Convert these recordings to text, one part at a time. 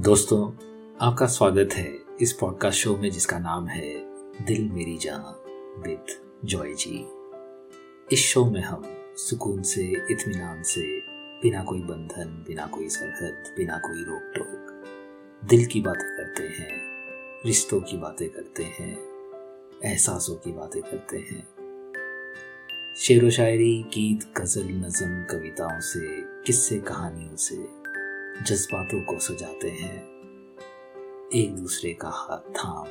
दोस्तों, आपका स्वागत है इस पॉडकास्ट शो में जिसका नाम है दिल मेरी जहाँ विद जॉय जी। इस शो में हम सुकून से, इत्मीनान से, बिना कोई बंधन, बिना कोई सरहद, बिना कोई रोक टोक दिल की बातें करते हैं, रिश्तों की बातें करते हैं, एहसासों की बातें करते हैं। शेर व शायरी, गीत, गज़ल, नज़म, कविताओं से, किस्से, कहानियों से जज्बातों को सजाते हैं। एक दूसरे का हाथ थाम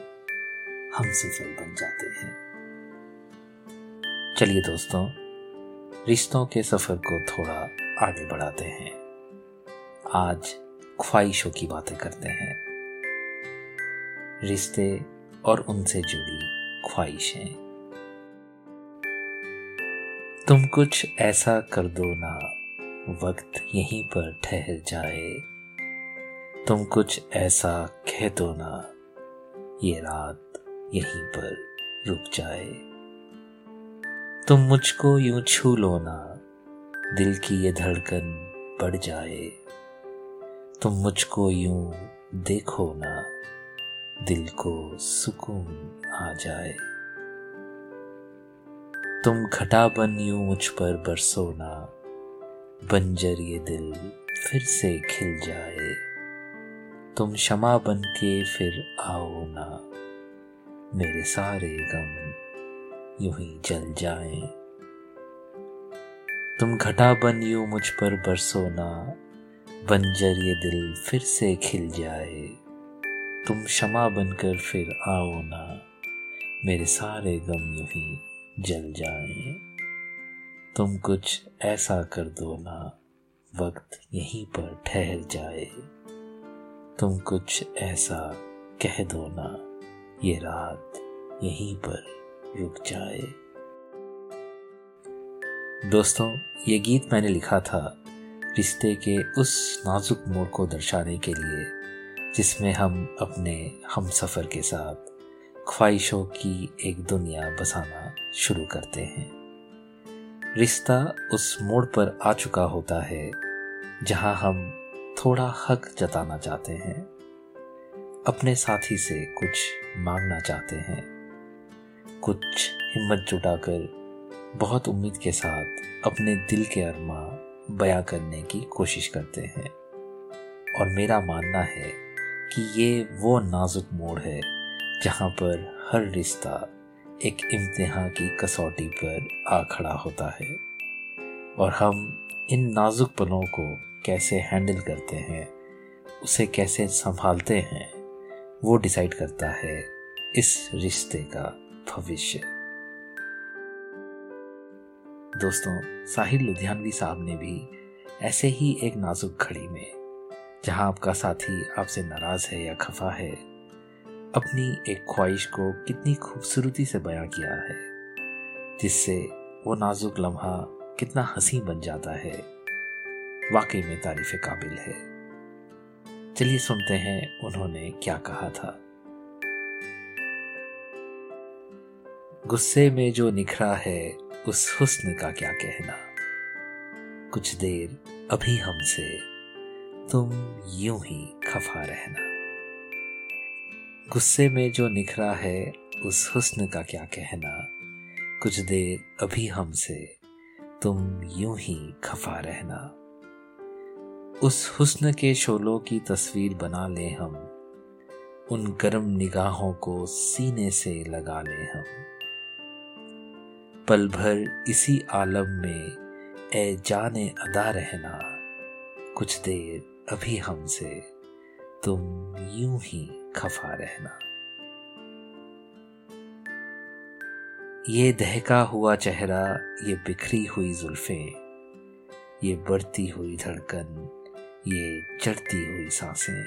हम सफल बन जाते हैं। चलिए दोस्तों, रिश्तों के सफ़र को थोड़ा आगे बढ़ाते हैं। आज ख्वाहिशों की बातें करते हैं। रिश्ते और उनसे जुड़ी ख्वाहिशें। तुम कुछ ऐसा कर दो ना वक्त यहीं पर ठहर जाए। तुम कुछ ऐसा कह दो ना, ये रात यहीं पर रुक जाए। तुम मुझको यूँ छू लो ना, दिल की ये धड़कन बढ़ जाए। तुम मुझको यूँ देखो ना, दिल को सुकून आ जाए। तुम घटा बन यूँ मुझ पर बरसो ना बंजर ये दिल फिर से खिल जाए। तुम क्षमा बन के फिर आओ ना। मेरे सारे गम यूँ ही जल जाए। तुम घटा बन यू मुझ पर बरसो ना। बंजर ये दिल फिर से खिल जाए। तुम क्षमा बनकर फिर आओ ना। मेरे सारे गम यूँ ही जल जाए। तुम कुछ ऐसा कर दो ना, वक्त यहीं पर ठहर जाए। तुम कुछ ऐसा कह दो ना, ये रात यहीं पर रुक जाए। दोस्तों, ये गीत मैंने लिखा था रिश्ते के उस नाजुक मोड़ को दर्शाने के लिए, जिसमें हम अपने हम सफ़र के साथ ख्वाहिशों की एक दुनिया बसाना शुरू करते हैं। रिश्ता उस मोड़ पर आ चुका होता है, जहाँ हम थोड़ा हक जताना चाहते हैं, अपने साथी से कुछ मांगना चाहते हैं, कुछ हिम्मत जुटाकर बहुत उम्मीद के साथ अपने दिल के अरमा बयां करने की कोशिश करते हैं। और मेरा मानना है कि ये वो नाजुक मोड़ है, जहाँ पर हर रिश्ता एक इम्तिहान की कसौटी पर आ खड़ा होता है और हम इन नाजुक पलों को कैसे हैंडल करते हैं, उसे कैसे संभालते हैं, वो डिसाइड करता है इस रिश्ते का भविष्य। दोस्तों साहिल लुधियानवी साहब ने भी ऐसे ही एक नाजुक घड़ी में, जहाँ आपका साथी आपसे नाराज़ है या खफा है अपनी एक ख्वाहिश को कितनी खूबसूरती से बयां किया है, जिससे वो नाजुक लम्हा कितना हँसी बन जाता है, वाकई में तारीफ़ काबिल है। चलिए सुनते हैं उन्होंने क्या कहा था। गुस्से में जो निखरा है, उस हुस्न का क्या कहना? कुछ देर अभी हमसे, तुम यूँ ही खफा रहना। गुस्से में जो निखरा है, उस हुस्न का क्या कहना? कुछ देर अभी हमसे, तुम यूँ ही खफा रहना। उस हुस्न के शोलों की तस्वीर बना ले हम। उन गर्म निगाहों को सीने से लगा ले हम। पल भर इसी आलम में ए जाने अदा रहना। कुछ देर अभी हमसे। तुम यूँ ही खफा रहना। ये दहका हुआ चेहरा, ये बिखरी हुई जुल्फें, ये बढ़ती हुई धड़कन, ये चढ़ती हुई साँसें।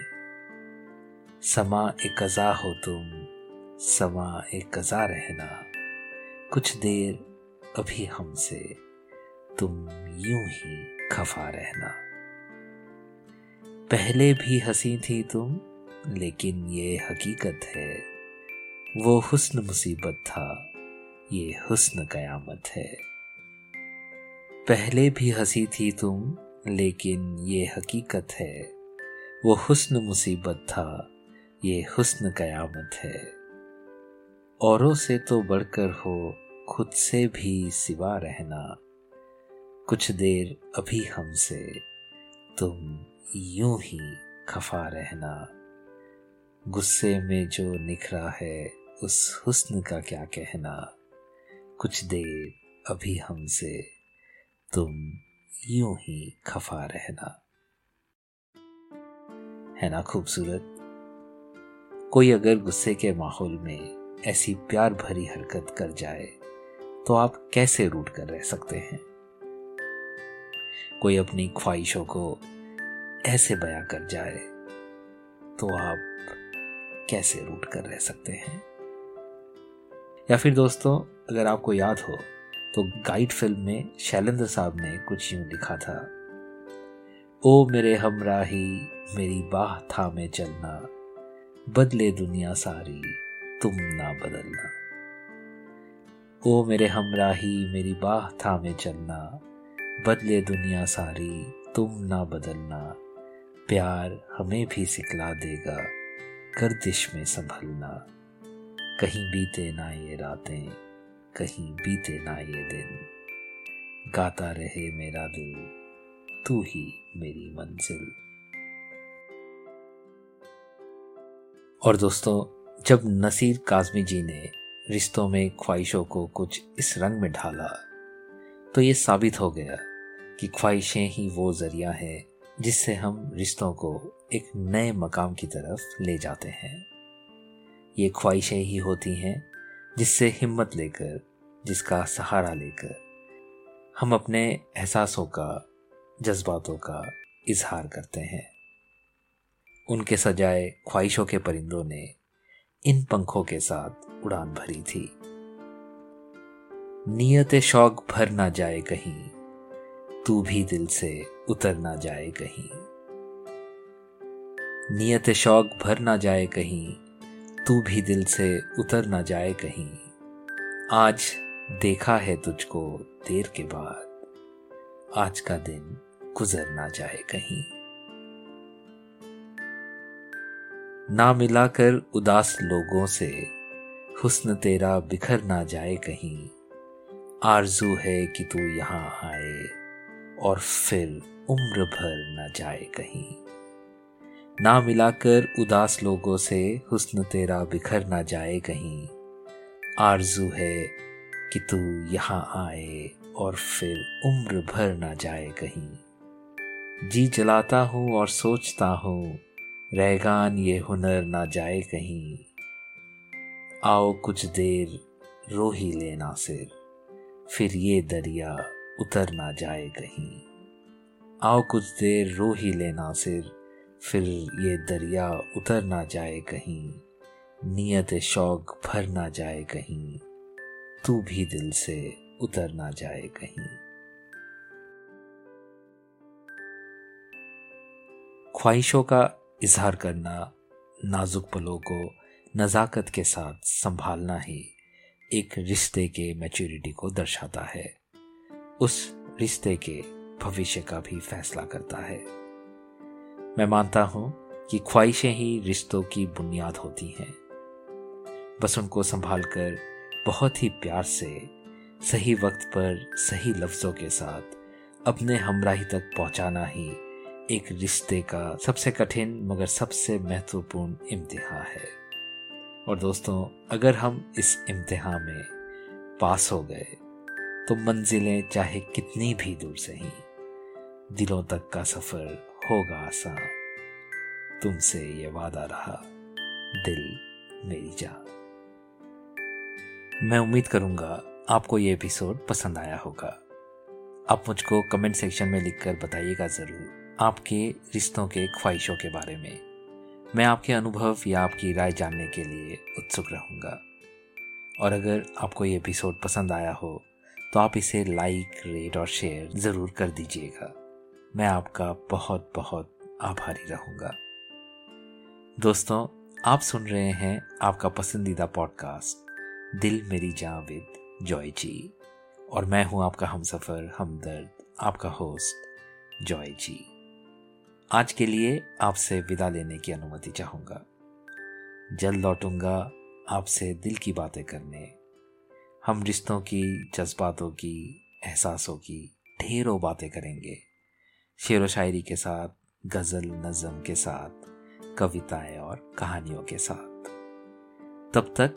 समा एक कज़ा हो तुम, समा एक कज़ा रहना। कुछ देर अभी हमसे, तुम यूँ ही खफा रहना। पहले भी हँसी थी तुम, लेकिन ये हकीकत है। वो हुस्न मुसीबत था, ये हुस्न कयामत है। पहले भी हँसी थी तुम, लेकिन ये हकीकत है। वो हुस्न मुसीबत था, ये हुस्न कयामत है। औरों से तो बढ़कर हो, खुद से भी सिवा रहना। कुछ देर अभी हमसे, तुम यूँ ही खफा रहना। गुस्से में जो निखरा है, उस हुस्न का क्या कहना? कुछ देर अभी हमसे, तुम यूँ ही खफा रहना। है ना खूबसूरत? कोई अगर गुस्से के माहौल में ऐसी प्यार भरी हरकत कर जाए तो आप कैसे रूट कर रह सकते हैं? कोई अपनी ख्वाहिशों को ऐसे बयां कर जाए तो आप कैसे रूट कर रह सकते हैं? या फिर दोस्तों, अगर आपको याद हो तो गाइड फ़िल्म में शैलेंद्र साहब ने कुछ यूँ लिखा था, ओ मेरे हमराही, मेरी बाह था में चलना, बदले दुनिया सारी, तुम ना बदलना। ओ मेरे हमराही, मेरी बाह था में चलना, बदले दुनिया सारी, तुम ना बदलना प्यार हमें भी सिखला देगा, गर्दिश में संभलना। कहीं बीते ना ये रातें, कहीं बीते ना ये दिन। गाता रहे मेरा दिल, तू ही मेरी मंजिल। और दोस्तों, जब नसीर काजमी जी ने रिश्तों में ख्वाहिशों को कुछ इस रंग में ढाला तो ये साबित हो गया कि ख्वाहिशें ही वो ज़रिया है जिससे हम रिश्तों को एक नए मकाम की तरफ़ ले जाते हैं। ये ख्वाहिशें ही होती हैं जिससे हिम्मत लेकर, जिसका सहारा लेकर, हम अपने एहसासों का, जज्बातों का इजहार करते हैं। उनके सजाए ख्वाहिशों के परिंदों ने इन पंखों के साथ उड़ान भरी थी। नियत शौक भर ना जाए कहीं तू भी दिल से उतर ना जाए कहीं। नियत शौक भर ना जाए कहीं, तू भी दिल से उतर ना जाए कहीं। आज देखा है तुझको देर के बाद, आज का दिन गुजर ना जाए कहीं। ना मिलाकर उदास लोगों से हुस्न तेरा बिखर ना जाए कहीं। आरज़ू है कि तू यहाँ आए और फिर उम्र भर न जाए कहीं। ना मिलाकर उदास लोगों से हुस्न तेरा बिखर ना जाए कहीं। आरज़ू है कि तू यहाँ आए और फिर उम्र भर ना जाए कहीं। जी जलाता हूँ और सोचता हूँ, रैगान ये हुनर ना जाए कहीं। आओ कुछ देर रो ही लेना सिर, फिर ये दरिया उतर ना जाए कहीं। आओ कुछ देर रो ही लेना सिर, फिर ये दरिया उतर ना जाए कहीं। नियत शौक भर ना जाए कहीं, तू भी दिल से उतर ना जाए कहीं। ख्वाहिशों का इजहार करना, नाजुक पलों को नज़ाकत के साथ संभालना ही एक रिश्ते के मैच्योरिटी को दर्शाता है। उस रिश्ते के भविष्य का भी फैसला करता है। मैं मानता हूँ कि ख्वाहिशें ही रिश्तों की बुनियाद होती हैं। बस उनको संभाल कर बहुत ही प्यार से, सही वक्त पर सही लफ्ज़ों के साथ अपने हमराही तक पहुंचाना ही एक रिश्ते का सबसे कठिन मगर सबसे महत्वपूर्ण इम्तिहान है। और दोस्तों, अगर हम इस इम्तिहान में पास हो गए तो मंजिलें चाहे कितनी भी दूर से ही, दिलों तक का सफ़र होगा आसान। तुमसे ये वादा रहा, दिल मेरी जान। मैं उम्मीद करूँगा आपको ये एपिसोड पसंद आया होगा। आप मुझको कमेंट सेक्शन में लिखकर बताइएगा ज़रूर आपके रिश्तों के ख्वाहिशों के बारे में। मैं आपके अनुभव या आपकी राय जानने के लिए उत्सुक रहूँगा। और अगर आपको ये एपिसोड पसंद आया हो तो आप इसे लाइक रेट और शेयर ज़रूर कर दीजिएगा। मैं आपका बहुत बहुत आभारी रहूँगा। दोस्तों, आप सुन रहे हैं आपका पसंदीदा पॉडकास्ट दिल मेरी जान विद जॉय जी। और मैं हूँ आपका हम सफ़र हमदर्द, आपका होस्ट जॉय जी। आज के लिए आपसे विदा लेने की अनुमति चाहूँगा। जल्द लौटूँगा आपसे दिल की बातें करने। हम रिश्तों की, जज्बातों की, एहसासों की ढेरों बातें करेंगे। शेर व शायरी के साथ, गज़ल, नज़म के साथ, कविताएँ और कहानियों के साथ। तब तक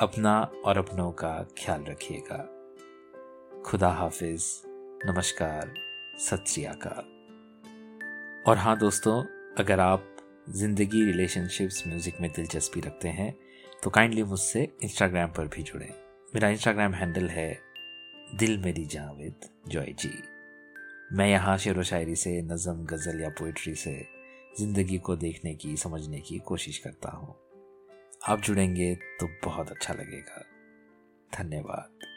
अपना और अपनों का ख्याल रखिएगा। खुदा हाफिज। नमस्कार। सत श्री अकाल। और हाँ दोस्तों, अगर आप ज़िंदगी रिलेशनशिप्स म्यूज़िक में दिलचस्पी रखते हैं तो काइंडली मुझसे इंस्टाग्राम पर भी जुड़ें। मेरा इंस्टाग्राम हैंडल है दिल मेरी जावेद जॉय जी। मैं यहाँ शेर व शायरी से, नज़म, गज़ल या पोइट्री से ज़िंदगी को देखने की, समझने की कोशिश करता हूँ। आप जुड़ेंगे तो बहुत अच्छा लगेगा। धन्यवाद।